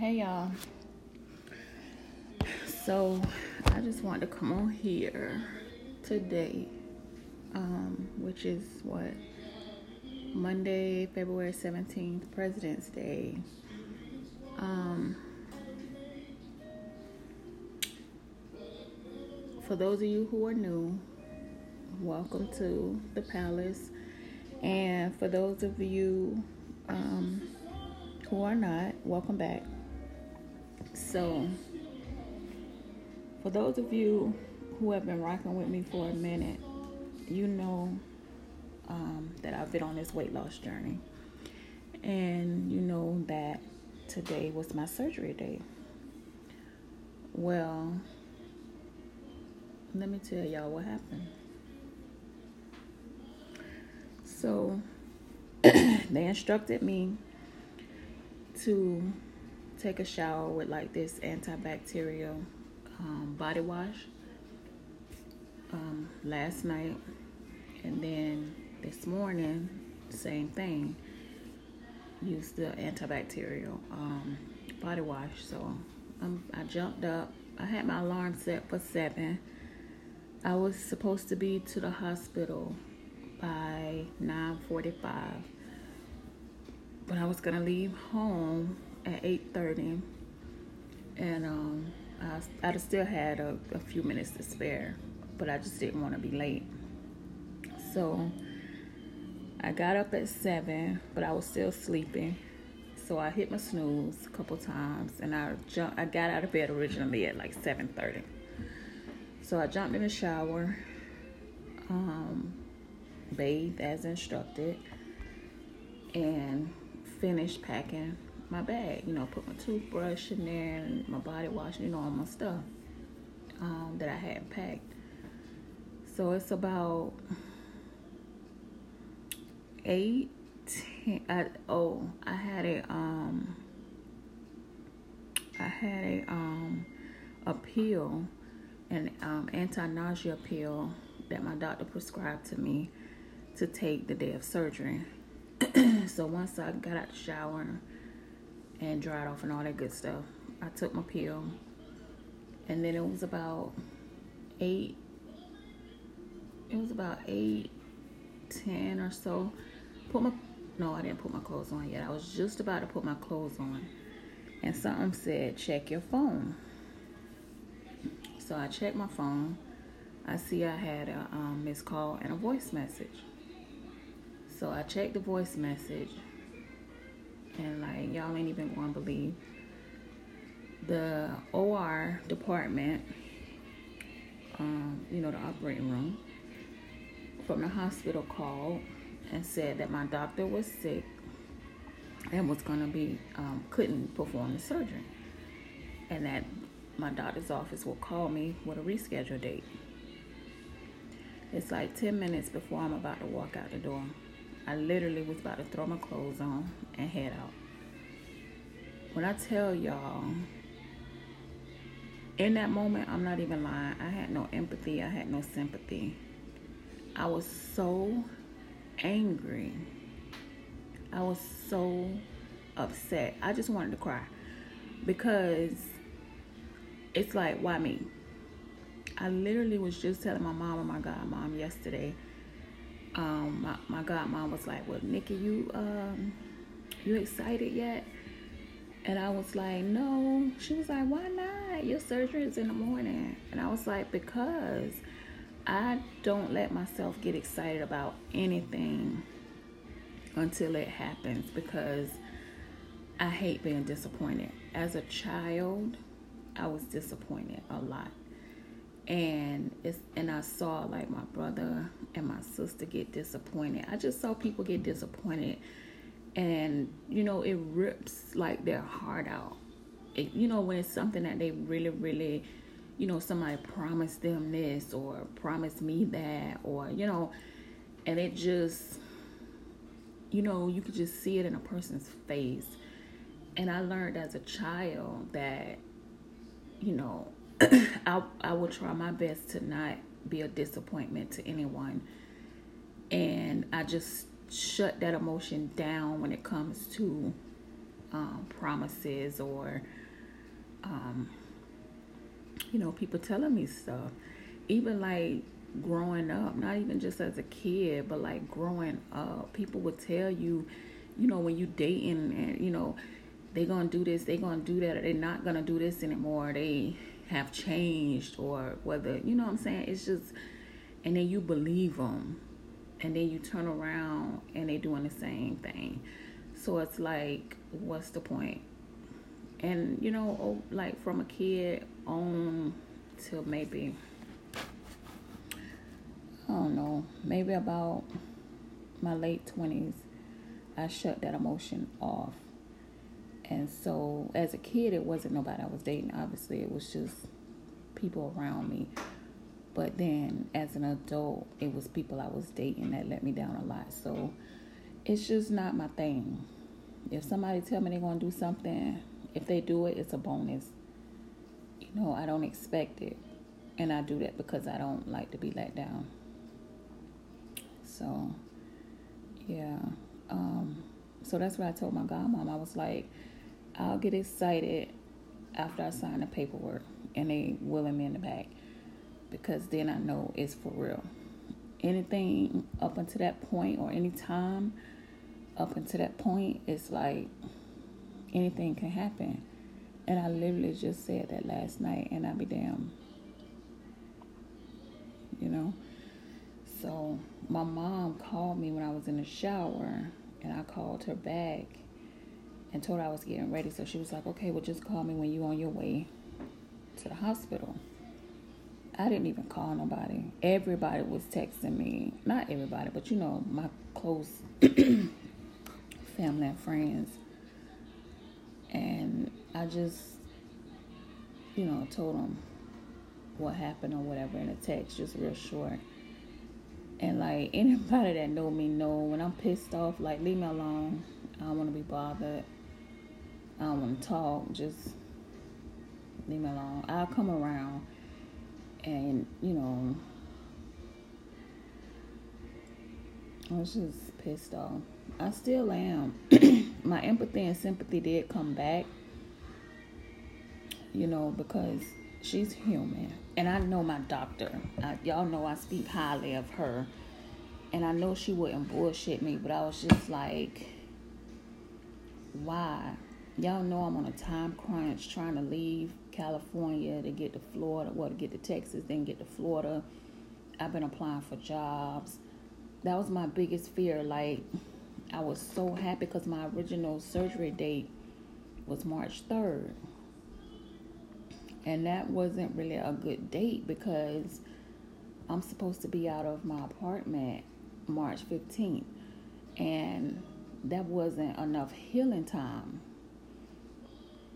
Hey y'all. So I just wanted to come on here today, um, which is what Monday, February 17th, President's Day. Um, for those of you who are new, welcome to the palace. And for those of you um, who are not, welcome back. So, for those of you who have been rocking with me for a minute, you know um, that I've been on this weight loss journey. And you know that today was my surgery day. Well, let me tell y'all what happened. So, they instructed me to take a shower with like this antibacterial um, body wash um, last night, and then this morning, same thing. Used the antibacterial um, body wash. So um, I jumped up. I had my alarm set for seven. I was supposed to be to the hospital by 9:45 but I was gonna leave home at 8:30, and um, I I'd still had a, a few minutes to spare, but I just didn't want to be late. So I got up at seven, but I was still sleeping. So I hit my snooze a couple times, and I jumped. I got out of bed originally at like 7:30. So I jumped in the shower, um, bathed as instructed, and finished packing my bag. You know, put my toothbrush in there and my body wash, you know, all my stuff um, that I had packed. So it's about eight. Ten, I, oh, I had a um, I had a um, a pill, an um, anti-nausea pill that my doctor prescribed to me to take the day of surgery. so once I got out the shower and dried off and all that good stuff, I took my pill. And then it was about eight, it was about eight, ten or so. Put my, no, I didn't put my clothes on yet. I was just about to put my clothes on. And something said, check your phone. So I checked my phone. I see I had a um, missed call and a voice message. So I checked the voice message, and like y'all ain't even gonna believe the OR department, um, you know, the operating room from the hospital called and said that my doctor was sick and was gonna be um, couldn't perform the surgery, and that my doctor's office will call me with a reschedule date. It's like 10 minutes before I'm about to walk out the door. I literally was about to throw my clothes on and head out. When I tell y'all, in that moment, I'm not even lying. I had no empathy, I had no sympathy. I was so angry. I was so upset. I just wanted to cry because it's like, why me? I literally was just telling my mom and my godmom yesterday um, my, my godmom was like, well, Nikki, you, um, you excited yet? And I was like, no. She was like, why not? Your surgery is in the morning. And I was like, because I don't let myself get excited about anything until it happens because I hate being disappointed. As a child, I was disappointed a lot and it's and I saw like my brother and my sister get disappointed. I just saw people get disappointed, and you know it rips like their heart out. It, you know when it's something that they really really, you know somebody promised them this or promised me that or you know, and it just, you know you could just see it in a person's face, and I learned as a child that, you know I I will try my best to not be a disappointment to anyone, and I just shut that emotion down when it comes to um, promises or, um, you know, people telling me stuff. Even like growing up, not even just as a kid, but like growing up, people would tell you, you know, when you dating and, you know, they gonna do this, they gonna do that, or they're not gonna do this anymore. They have changed, or whether you know what I'm saying. It's just, and then you believe them, and then you turn around and they're doing the same thing. So it's like, what's the point? And you know, oh, like from a kid on till maybe I don't know, maybe about my late twenties, I shut that emotion off and so as a kid, it wasn't nobody I was dating. Obviously, it was just people around me. But then as an adult, it was people I was dating that let me down a lot. So it's just not my thing. If somebody tell me they're going to do something, if they do it, it's a bonus. You know, I don't expect it. And I do that because I don't like to be let down. So, yeah. Um, so that's what I told my godmom. I was like, I'll get excited after I sign the paperwork and they willing me in the back because then I know it's for real. Anything up until that point or any time up until that point, it's like anything can happen. And I literally just said that last night and I'll be damn. You know? So my mom called me when I was in the shower and I called her back and told her I was getting ready. So she was like, okay, well, just call me when you're on your way to the hospital. I didn't even call nobody. Everybody was texting me. Not everybody, but you know, my close family and friends. And I just, you know, told them what happened or whatever in a text, just real short. And like anybody that know me know when I'm pissed off, like leave me alone. I don't want to be bothered. Um, I don't want to talk. Just leave me alone. I'll come around and, you know, I was just pissed off. I still am. My empathy and sympathy did come back, you know, because she's human. And I know my doctor. I, y'all know I speak highly of her. And I know she wouldn't bullshit me, but I was just like, why? Y'all know I'm on a time crunch trying to leave California to get to Florida, well, to get to Texas, then get to Florida. I've been applying for jobs. That was my biggest fear. Like, I was so happy because my original surgery date was March 3rd. And that wasn't really a good date because I'm supposed to be out of my apartment March 15th. And that wasn't enough healing time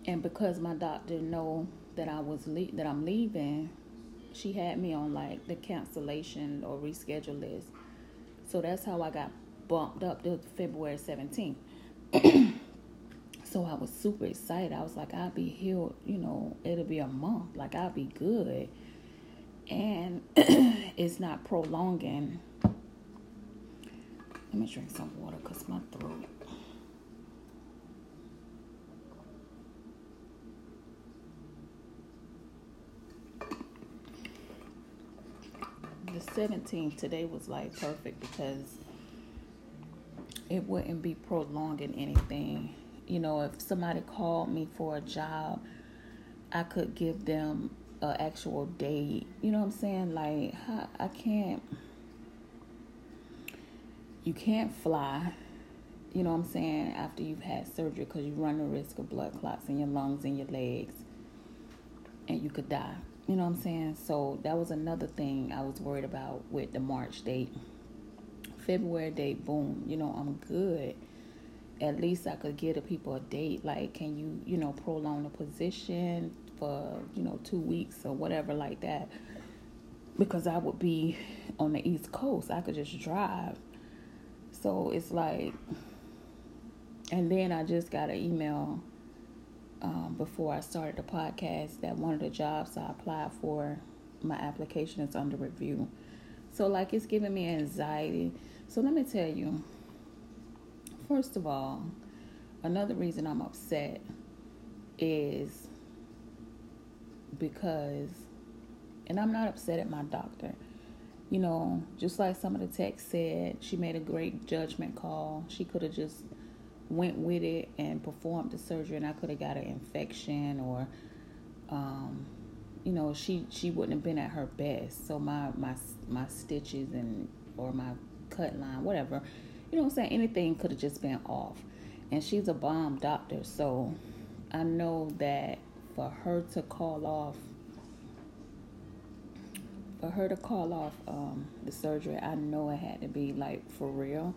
and because my doctor know that I was le- that I'm leaving, she had me on like the cancellation or reschedule list. So that's how I got bumped up to February 17th. so I was super excited. I was like, I'll be healed, you know, it'll be a month. Like I'll be good. And it's not prolonging. Let me drink some water because my throat. The 17th today was like perfect because it wouldn't be prolonging anything. You know, if somebody called me for a job, I could give them an actual date. You know what I'm saying? Like, I can't, you can't fly. You know what I'm saying? After you've had surgery, because you run the risk of blood clots in your lungs and your legs, and you could die. You know what I'm saying? So that was another thing I was worried about with the March date. February date, boom, you know, I'm good. At least I could give the people a date. Like, can you, you know, prolong the position for, you know, two weeks or whatever like that? Because I would be on the East Coast. I could just drive. So it's like, and then I just got an email um, before I started the podcast that one of the jobs I applied for, my application is under review. So, like, it's giving me anxiety. So, let me tell you first of all, another reason I'm upset is because, and I'm not upset at my doctor. You know, just like some of the text said, she made a great judgment call. She could have just went with it and performed the surgery, and I could have got an infection or, um, you know, she she wouldn't have been at her best. So my my my stitches and or my cut line, whatever, you know, I'm saying anything could have just been off. And she's a bomb doctor, so I know that for her to call off for her to call off um, the surgery, I know it had to be like for real.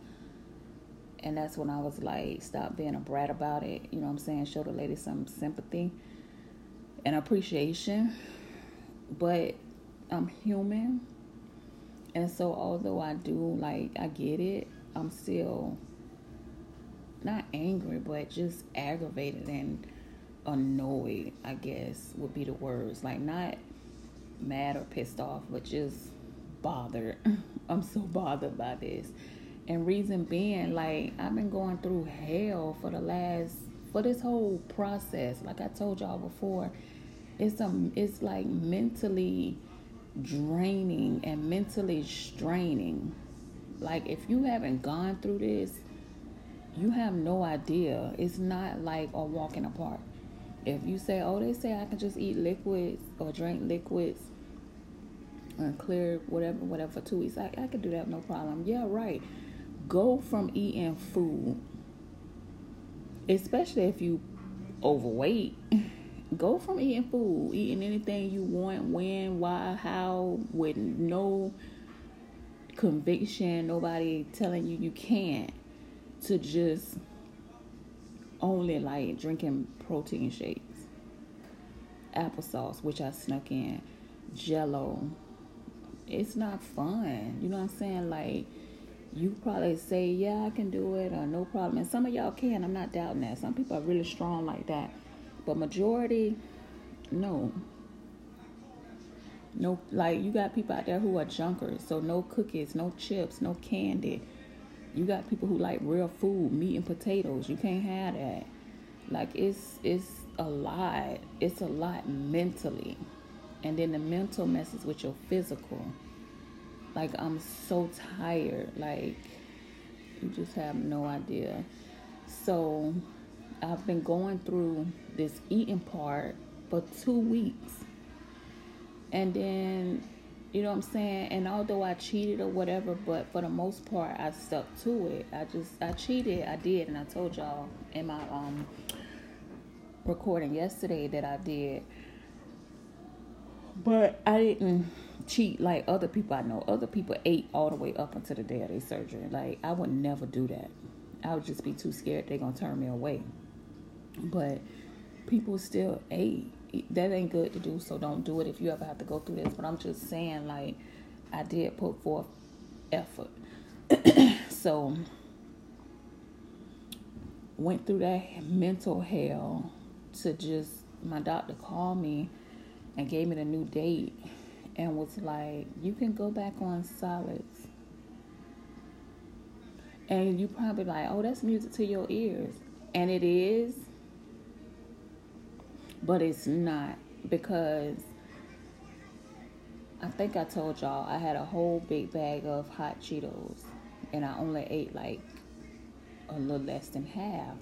And that's when I was like, stop being a brat about it. You know what I'm saying? Show the lady some sympathy and appreciation. But I'm human. And so, although I do, like, I get it, I'm still not angry, but just aggravated and annoyed, I guess would be the words. Like, not mad or pissed off, but just bothered. I'm so bothered by this. And reason being, like, I've been going through hell for the last, for this whole process. Like I told y'all before, it's um, it's like mentally draining and mentally straining. Like if you haven't gone through this, you have no idea. It's not like a walk in the park. If you say, oh, they say I can just eat liquids or drink liquids and clear whatever, whatever for two weeks, I, I could do that no problem. Yeah, right. Go from eating food, especially if you overweight. Go from eating food, eating anything you want, when, why, how, with no conviction, nobody telling you you can't, to just only like drinking protein shakes, applesauce, which I snuck in, jello. It's not fun. You know what I'm saying? Like, you probably say, yeah, I can do it, or no problem. And some of y'all can. I'm not doubting that. Some people are really strong like that. But majority, no. No, like, you got people out there who are junkers. So, no cookies, no chips, no candy. You got people who like real food, meat and potatoes. You can't have that. Like it's it's a lot. It's a lot mentally. And then the mental messes with your physical. Like I'm so tired. Like you just have no idea. So I've been going through this eating part for two weeks. And then you know what I'm saying? And although I cheated or whatever, but for the most part I stuck to it. I just I cheated, I did, and I told y'all in my um recording yesterday that I did. But I didn't cheat like other people I know. Other people ate all the way up until the day of their surgery. Like I would never do that. I would just be too scared they're gonna turn me away. But people still ate that ain't good to do, so don't do it if you ever have to go through this. But I'm just saying, like, I did put forth effort. so, went through that mental hell to just, my doctor called me and gave me the new date and was like, you can go back on solids. And you probably like, oh, that's music to your ears. And it is but it's not because I think I told y'all I had a whole big bag of hot Cheetos and I only ate like a little less than half.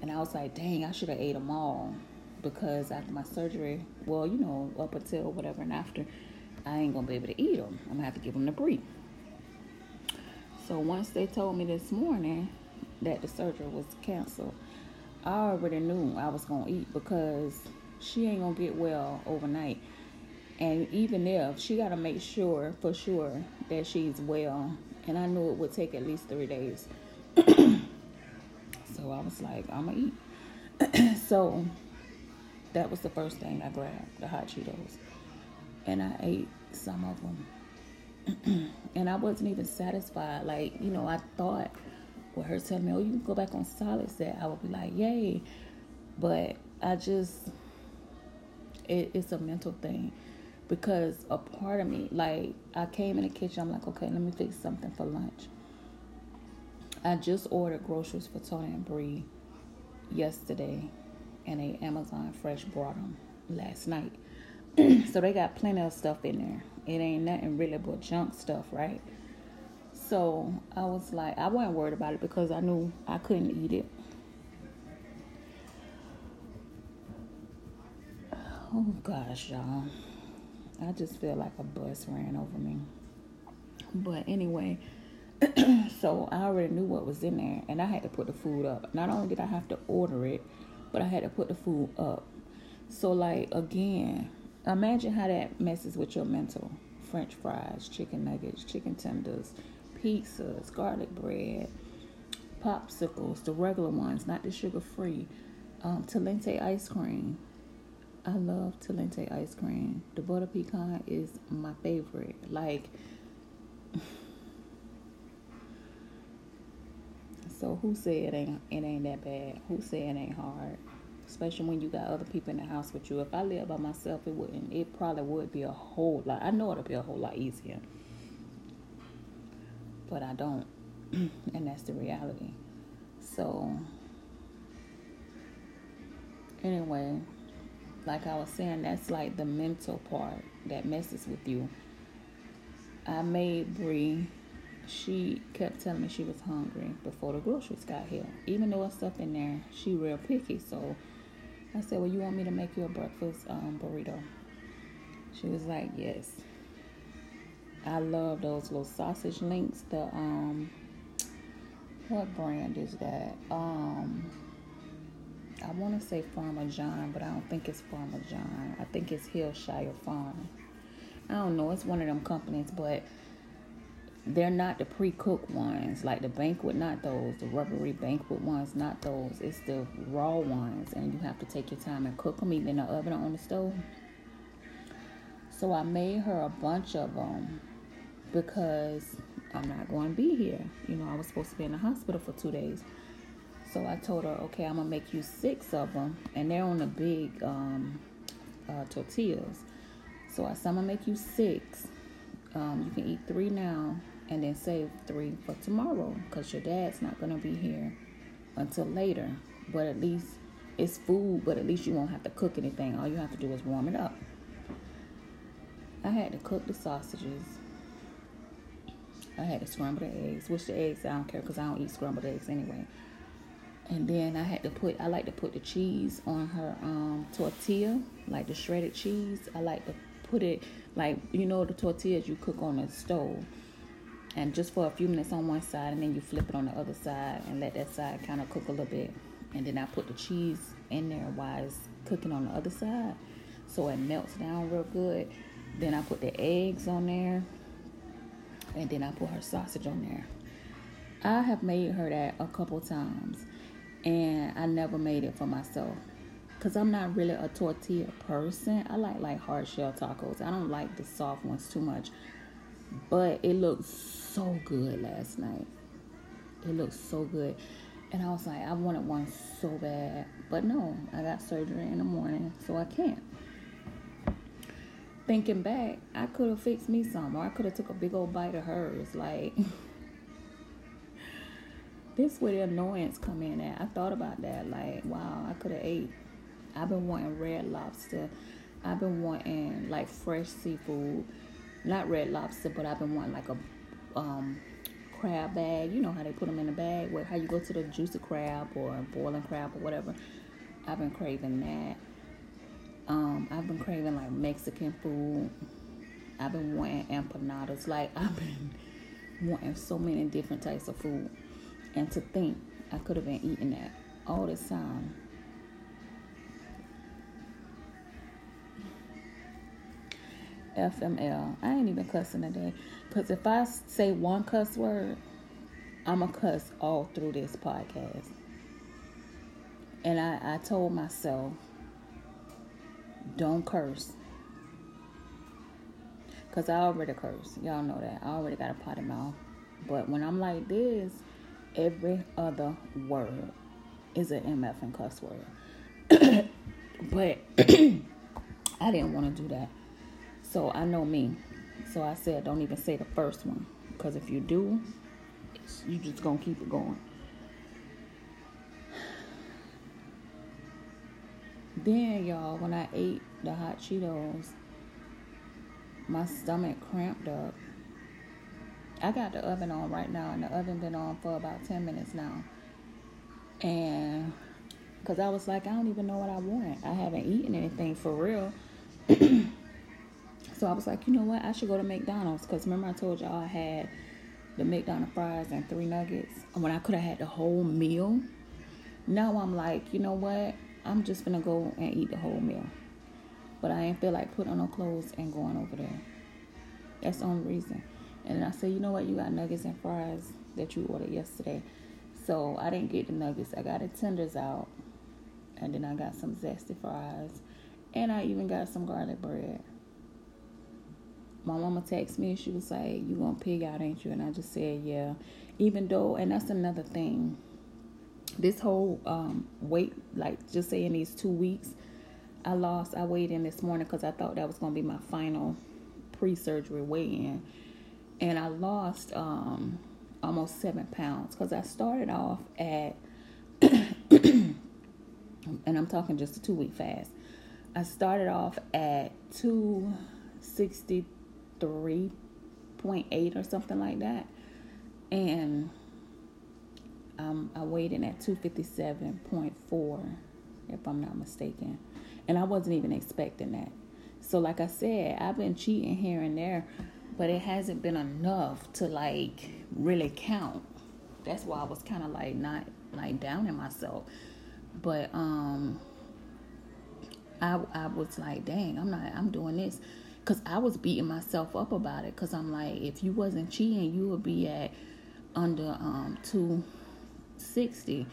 And I was like, dang, I should have ate them all because after my surgery, well, you know, up until whatever and after, I ain't gonna be able to eat them. I'm gonna have to give them to Bree. So once they told me this morning that the surgery was canceled, I already knew I was gonna eat because she ain't gonna get well overnight. And even if she gotta make sure for sure that she's well, and I knew it would take at least three days. so I was like, I'm gonna eat. so that was the first thing I grabbed, the hot Cheetos, and I ate some of them. and I wasn't even satisfied. Like you know, I thought with her telling me, "Oh, you can go back on solids," that I would be like, "Yay!" But I just, it, it's a mental thing because a part of me, like, I came in the kitchen, I'm like, okay, let me fix something for lunch. I just ordered groceries for Tony and Bree, yesterday, and a Amazon Fresh brought them last night. so they got plenty of stuff in there. It ain't nothing really but junk stuff, right? So I was like, I wasn't worried about it because I knew I couldn't eat it. Oh gosh, y'all. I just feel like a bus ran over me. But anyway, so I already knew what was in there and I had to put the food up. Not only did I have to order it, but I had to put the food up. So like again, imagine how that messes with your mental. French fries, chicken nuggets, chicken tenders, pizzas, garlic bread, popsicles, the regular ones, not the sugar free, um, Talenti ice cream. I love Talenti ice cream. The butter pecan is my favorite. Like, so who said it ain't it ain't that bad? Who said it ain't hard? Especially when you got other people in the house with you. If I lived by myself, it wouldn't. It probably would be a whole lot. I know it'll be a whole lot easier, but I don't, and that's the reality. So, anyway, like I was saying, that's like the mental part that messes with you. I made Bree. She kept telling me she was hungry before the groceries got here. Even though it's stuff in there, she real picky. So I said, Well, you want me to make you a breakfast um, burrito? She was like, Yes. I love those little sausage links. The um what brand is that? Um I want to say Farmer John, but I don't think it's Farmer John. I think it's Hillshire Farm. I don't know. It's one of them companies, but they're not the pre-cooked ones. Like the banquet not those. The rubbery banquet ones not those. It's the raw ones and you have to take your time and cook them even in the oven or on the stove. So i made her a bunch of them because i'm not going to be here. You know i was supposed to be in the hospital for two days. So i told her okay i'm gonna make you six of them and they're on the big um, uh, tortillas. So i said i'm gonna make you six. Um, you can eat three now and then save three for tomorrow because your dad's not going to be here until later. But at least it's food, but at least you won't have to cook anything. All you have to do is warm it up. I had to cook the sausages. I had to scramble the eggs, which the eggs I don't care because I don't eat scrambled eggs anyway. And then I had to put, I like to put the cheese on her um, tortilla, like the shredded cheese. I like to put it, like, you know, the tortillas you cook on the stove and just for a few minutes on one side and then you flip it on the other side and let that side kind of cook a little bit. And then I put the cheese in there while it's cooking on the other side so it melts down real good. Then I put the eggs on there and then I put her sausage on there. I have made her that a couple times and I never made it for myself. Because I'm not really a tortilla person. I like like hard shell tacos. I don't like the soft ones too much but it looked so good last night. It looked so good. And I was like, I wanted one so bad. But no, I got surgery in the morning, so I can't. Thinking back, I could have fixed me some, or I could have took a big old bite of hers. Like, this where the annoyance come in at. I thought about that. Like, wow, I could have ate. I've been wanting red lobster. I've been wanting like fresh seafood not red lobster, but I've been wanting like a um, crab bag. You know how they put them in a bag, where how you go to the juicy crab or boiling crab or whatever. I've been craving that. Um, I've been craving like Mexican food. I've been wanting empanadas. Like I've been wanting so many different types of food. And to think I could have been eating that all this time. FML. I ain't even cussing today. Because if I say one cuss word, I'm going to cuss all through this podcast. And I, I told myself, don't curse. Because I already curse. Y'all know that. I already got a potty mouth. But when I'm like this, every other word is an MF and cuss word. but I didn't want to do that. So I know me. So I said, don't even say the first one. Because if you do, you just going to keep it going. then y'all, when I ate the hot Cheetos, my stomach cramped up. I got the oven on right now, and the oven been on for about ten minutes now. And because I was like, I don't even know what I want. I haven't eaten anything for real. so I was like, you know what? I should go to McDonald's because remember I told y'all I had the McDonald's fries and three nuggets And when I could have had the whole meal. Now I'm like, you know what? I'm just gonna go and eat the whole meal. But I ain't feel like putting on no clothes and going over there. That's the only reason. And I said, you know what? You got nuggets and fries that you ordered yesterday. So I didn't get the nuggets. I got the tenders out. And then I got some zesty fries. And I even got some garlic bread. My mama texted me and she was like, You gonna pig out, ain't you? And I just said, Yeah. Even though, and that's another thing this whole um, weight, like just saying these two weeks, I lost. I weighed in this morning because I thought that was to be my final pre-surgery weigh-in, and I lost um, almost seven pounds because I started off at, and I'm talking just a two-week fast. I started off at two sixty three point eight or something like that, and um, I weighed in at 257.4, if I'm not mistaken. And I wasn't even expecting that. So, like I said, I've been cheating here and there, but it hasn't been enough to like really count. That's why I was kind of like not like down in myself. But um, I I was like, dang, I'm not, I'm doing this, cause I was beating myself up about it, cause I'm like, if you wasn't cheating, you would be at under um two 60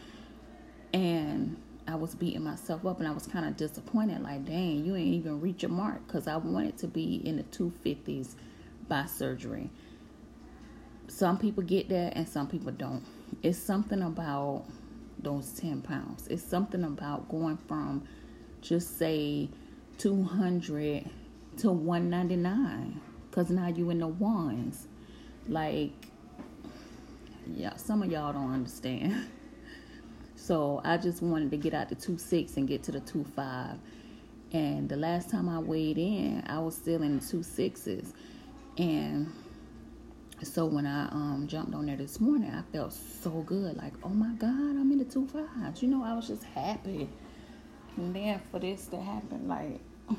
and I was beating myself up and I was kind of disappointed like dang you ain't even reach your mark cuz I wanted to be in the 250s by surgery. Some people get there and some people don't. It's something about those 10 pounds. It's something about going from just say 200 to 199 cuz now you in the ones. Like yeah, some of y'all don't understand. So I just wanted to get out the two six and get to the two five. And the last time I weighed in, I was still in the two sixes. And so when I um, jumped on there this morning, I felt so good. Like, oh my God, I'm in the two fives. You know, I was just happy. And then for this to happen, like,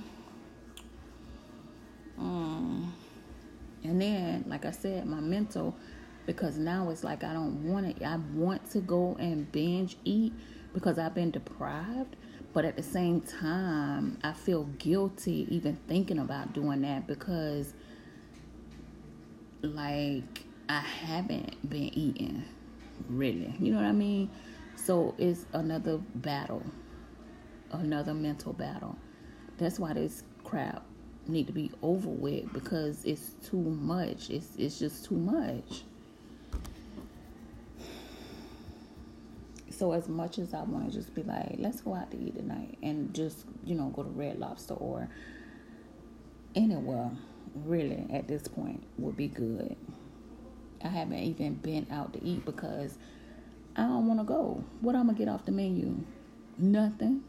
um, and then, like I said, my mental because now it's like I don't want it. I want to go and binge eat because I've been deprived, but at the same time, I feel guilty even thinking about doing that because like I haven't been eating really. You know what I mean? So it's another battle, another mental battle. That's why this crap need to be over with because it's too much. It's it's just too much. So as much as I want to just be like, let's go out to eat tonight and just, you know, go to Red Lobster or anywhere really at this point would be good. I haven't even been out to eat because I don't want to go. What I'm gonna get off the menu? Nothing.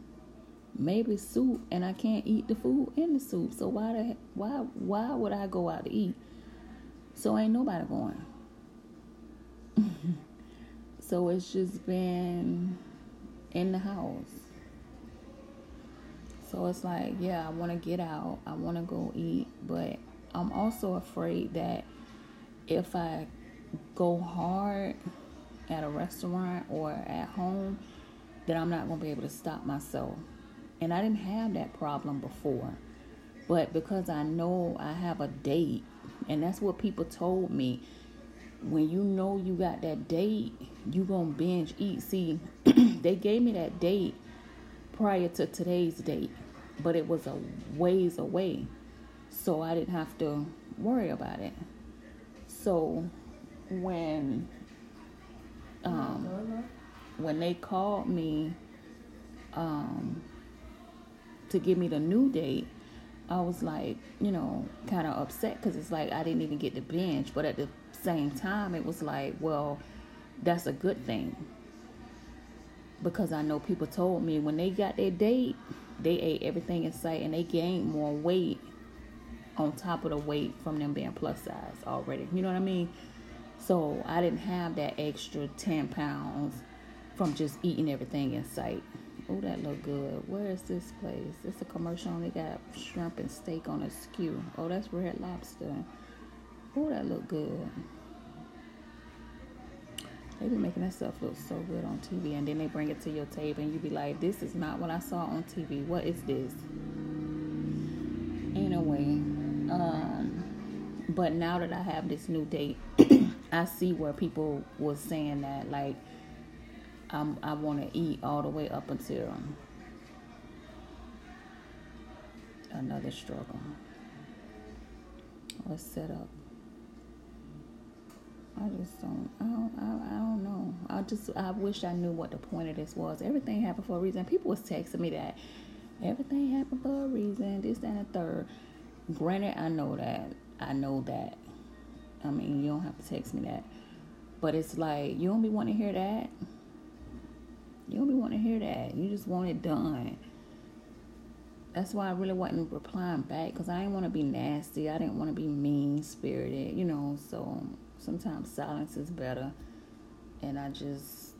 Maybe soup, and I can't eat the food in the soup. So why the why why would I go out to eat? So ain't nobody going. So it's just been in the house. So it's like, yeah, I want to get out. I want to go eat, but I'm also afraid that if I go hard at a restaurant or at home, that I'm not going to be able to stop myself. And I didn't have that problem before. But because I know I have a date, and that's what people told me when you know you got that date, you gonna binge eat. See, they gave me that date prior to today's date, but it was a ways away, so I didn't have to worry about it. So when um, when they called me um, to give me the new date, I was like, you know, kind of upset because it's like I didn't even get the binge, but at the same time, it was like, well, that's a good thing. Because I know people told me when they got their date, they ate everything in sight and they gained more weight on top of the weight from them being plus size already. You know what I mean? So I didn't have that extra 10 pounds from just eating everything in sight. Oh, that look good. Where is this place? It's a commercial they got shrimp and steak on a skew. Oh, that's Red Lobster. Oh, that look good. They be making that stuff look so good on TV, and then they bring it to your table, and you be like, "This is not what I saw on TV. What is this?" Anyway, um, but now that I have this new date, I see where people was saying that like I'm, I want to eat all the way up until another struggle. Let's set up. I just don't. I don't. I, I don't know. I just. I wish I knew what the point of this was. Everything happened for a reason. People was texting me that everything happened for a reason. This and the third. Granted, I know that. I know that. I mean, you don't have to text me that. But it's like you don't be wanting to hear that. You don't be wanting to hear that. You just want it done. That's why I really wasn't replying back because I didn't want to be nasty. I didn't want to be mean spirited, you know. So sometimes silence is better. And I just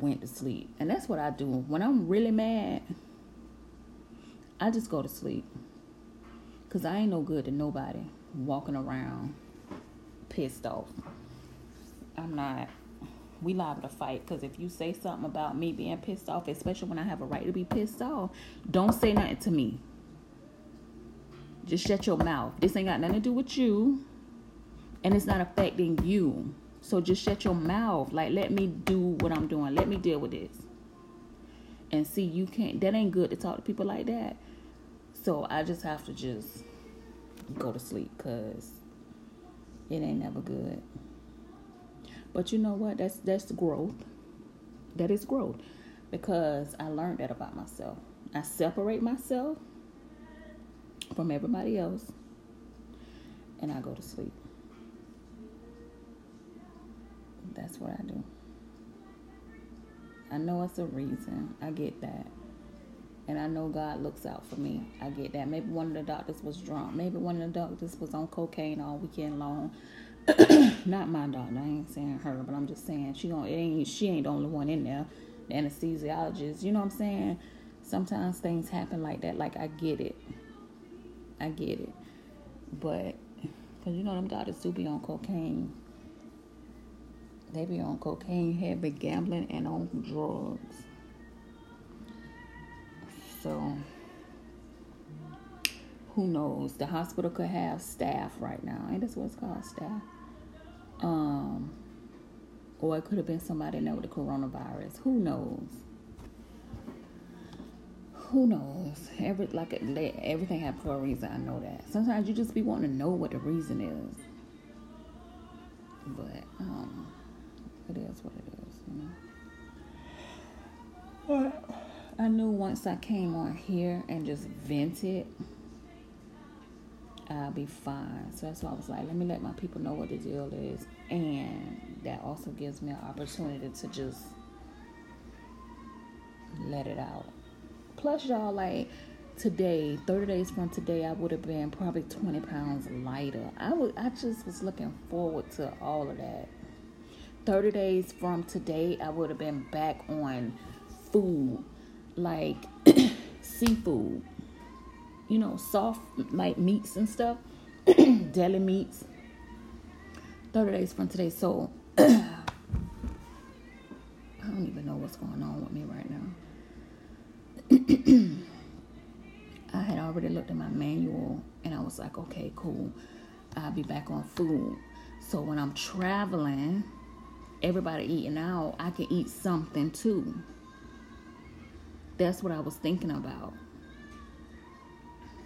went to sleep. And that's what I do. When I'm really mad, I just go to sleep. Because I ain't no good to nobody walking around pissed off. I'm not. We liable to fight because if you say something about me being pissed off, especially when I have a right to be pissed off, don't say nothing to me. Just shut your mouth. This ain't got nothing to do with you and it's not affecting you. So just shut your mouth. Like, let me do what I'm doing. Let me deal with this. And see, you can't, that ain't good to talk to people like that. So I just have to just go to sleep because it ain't never good. But you know what? That's that's growth. That is growth because I learned that about myself. I separate myself from everybody else and I go to sleep. That's what I do. I know it's a reason. I get that. And I know God looks out for me. I get that. Maybe one of the doctors was drunk. Maybe one of the doctors was on cocaine all weekend long. Not my daughter. I ain't saying her, but I'm just saying she. It ain't. She ain't the only one in there. The anesthesiologist. You know what I'm saying? Sometimes things happen like that. Like I get it. I get it. But because you know them doctors do be on cocaine they be on cocaine, heavy gambling, and on drugs. So, who knows? The hospital could have staff right now. Ain't this what's called staff? Um, or it could have been somebody in there with the coronavirus. Who knows? Who knows? Every like everything happened for a reason. I know that. Sometimes you just be wanting to know what the reason is. But um it is what it is, you know. But I knew once I came on here and just vented, I'll be fine. So that's why I was like, let me let my people know what the deal is. And that also gives me an opportunity to just let it out. Plus, y'all, like today, 30 days from today, I would have been probably 20 pounds lighter. I would I just was looking forward to all of that. 30 days from today, I would have been back on food like seafood, you know, soft like meats and stuff, deli meats. 30 days from today. So I don't even know what's going on with me right now. I had already looked at my manual and I was like, okay, cool. I'll be back on food. So when I'm traveling, everybody eating out, I can eat something too. That's what I was thinking about.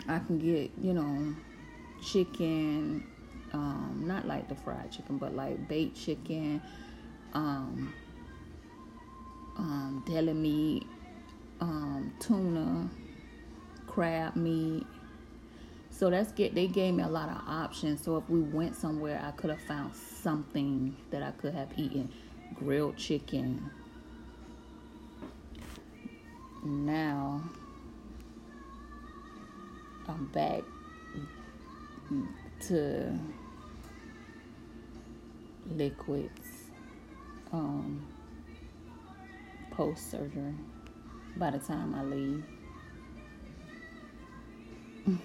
I can get, you know, chicken, um, not like the fried chicken, but like baked chicken, um, um, deli meat, um, tuna, crab meat, so that's get they gave me a lot of options. So if we went somewhere, I could have found something that I could have eaten. Grilled chicken. Now I'm back to liquids um, post surgery by the time I leave.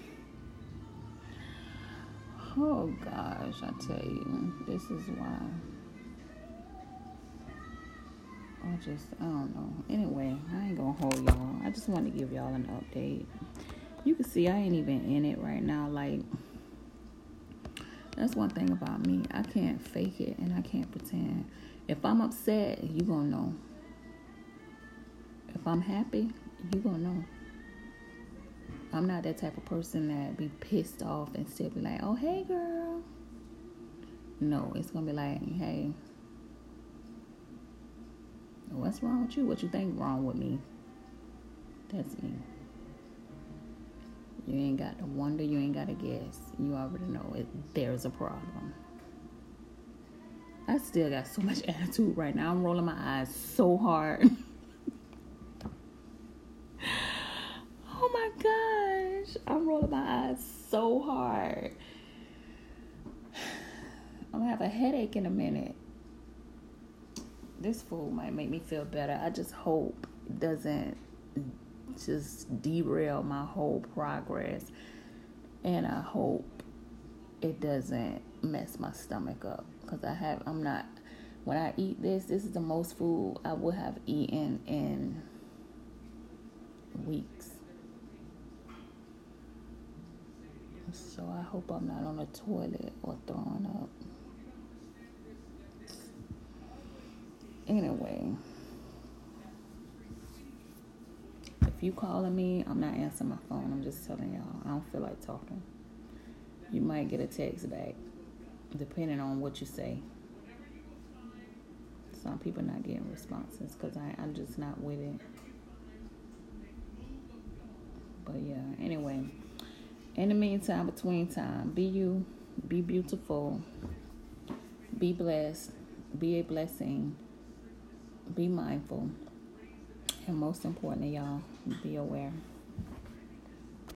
oh gosh, I tell you, this is why. I just, I don't know. Anyway, I ain't gonna hold y'all. I just want to give y'all an update. You can see I ain't even in it right now. Like, that's one thing about me. I can't fake it and I can't pretend. If I'm upset, you gonna know. If I'm happy, you gonna know. I'm not that type of person that be pissed off and still be like, oh hey girl. No, it's gonna be like, hey, what's wrong with you? What you think wrong with me? That's me. You ain't got to wonder, you ain't got to guess. You already know it. There's a problem. I still got so much attitude right now. I'm rolling my eyes so hard. oh my gosh. I'm rolling my eyes so hard. I'm gonna have a headache in a minute. This food might make me feel better. I just hope it doesn't just derail my whole progress. And I hope it doesn't mess my stomach up because I have I'm not when I eat this, this is the most food I would have eaten in weeks. So I hope I'm not on the toilet or throwing up. Anyway. You calling me, I'm not answering my phone. I'm just telling y'all, I don't feel like talking. You might get a text back, depending on what you say. Some people not getting responses because I'm just not with it. But yeah, anyway. In the meantime, between time, be you, be beautiful, be blessed, be a blessing, be mindful. And most importantly, y'all, be aware.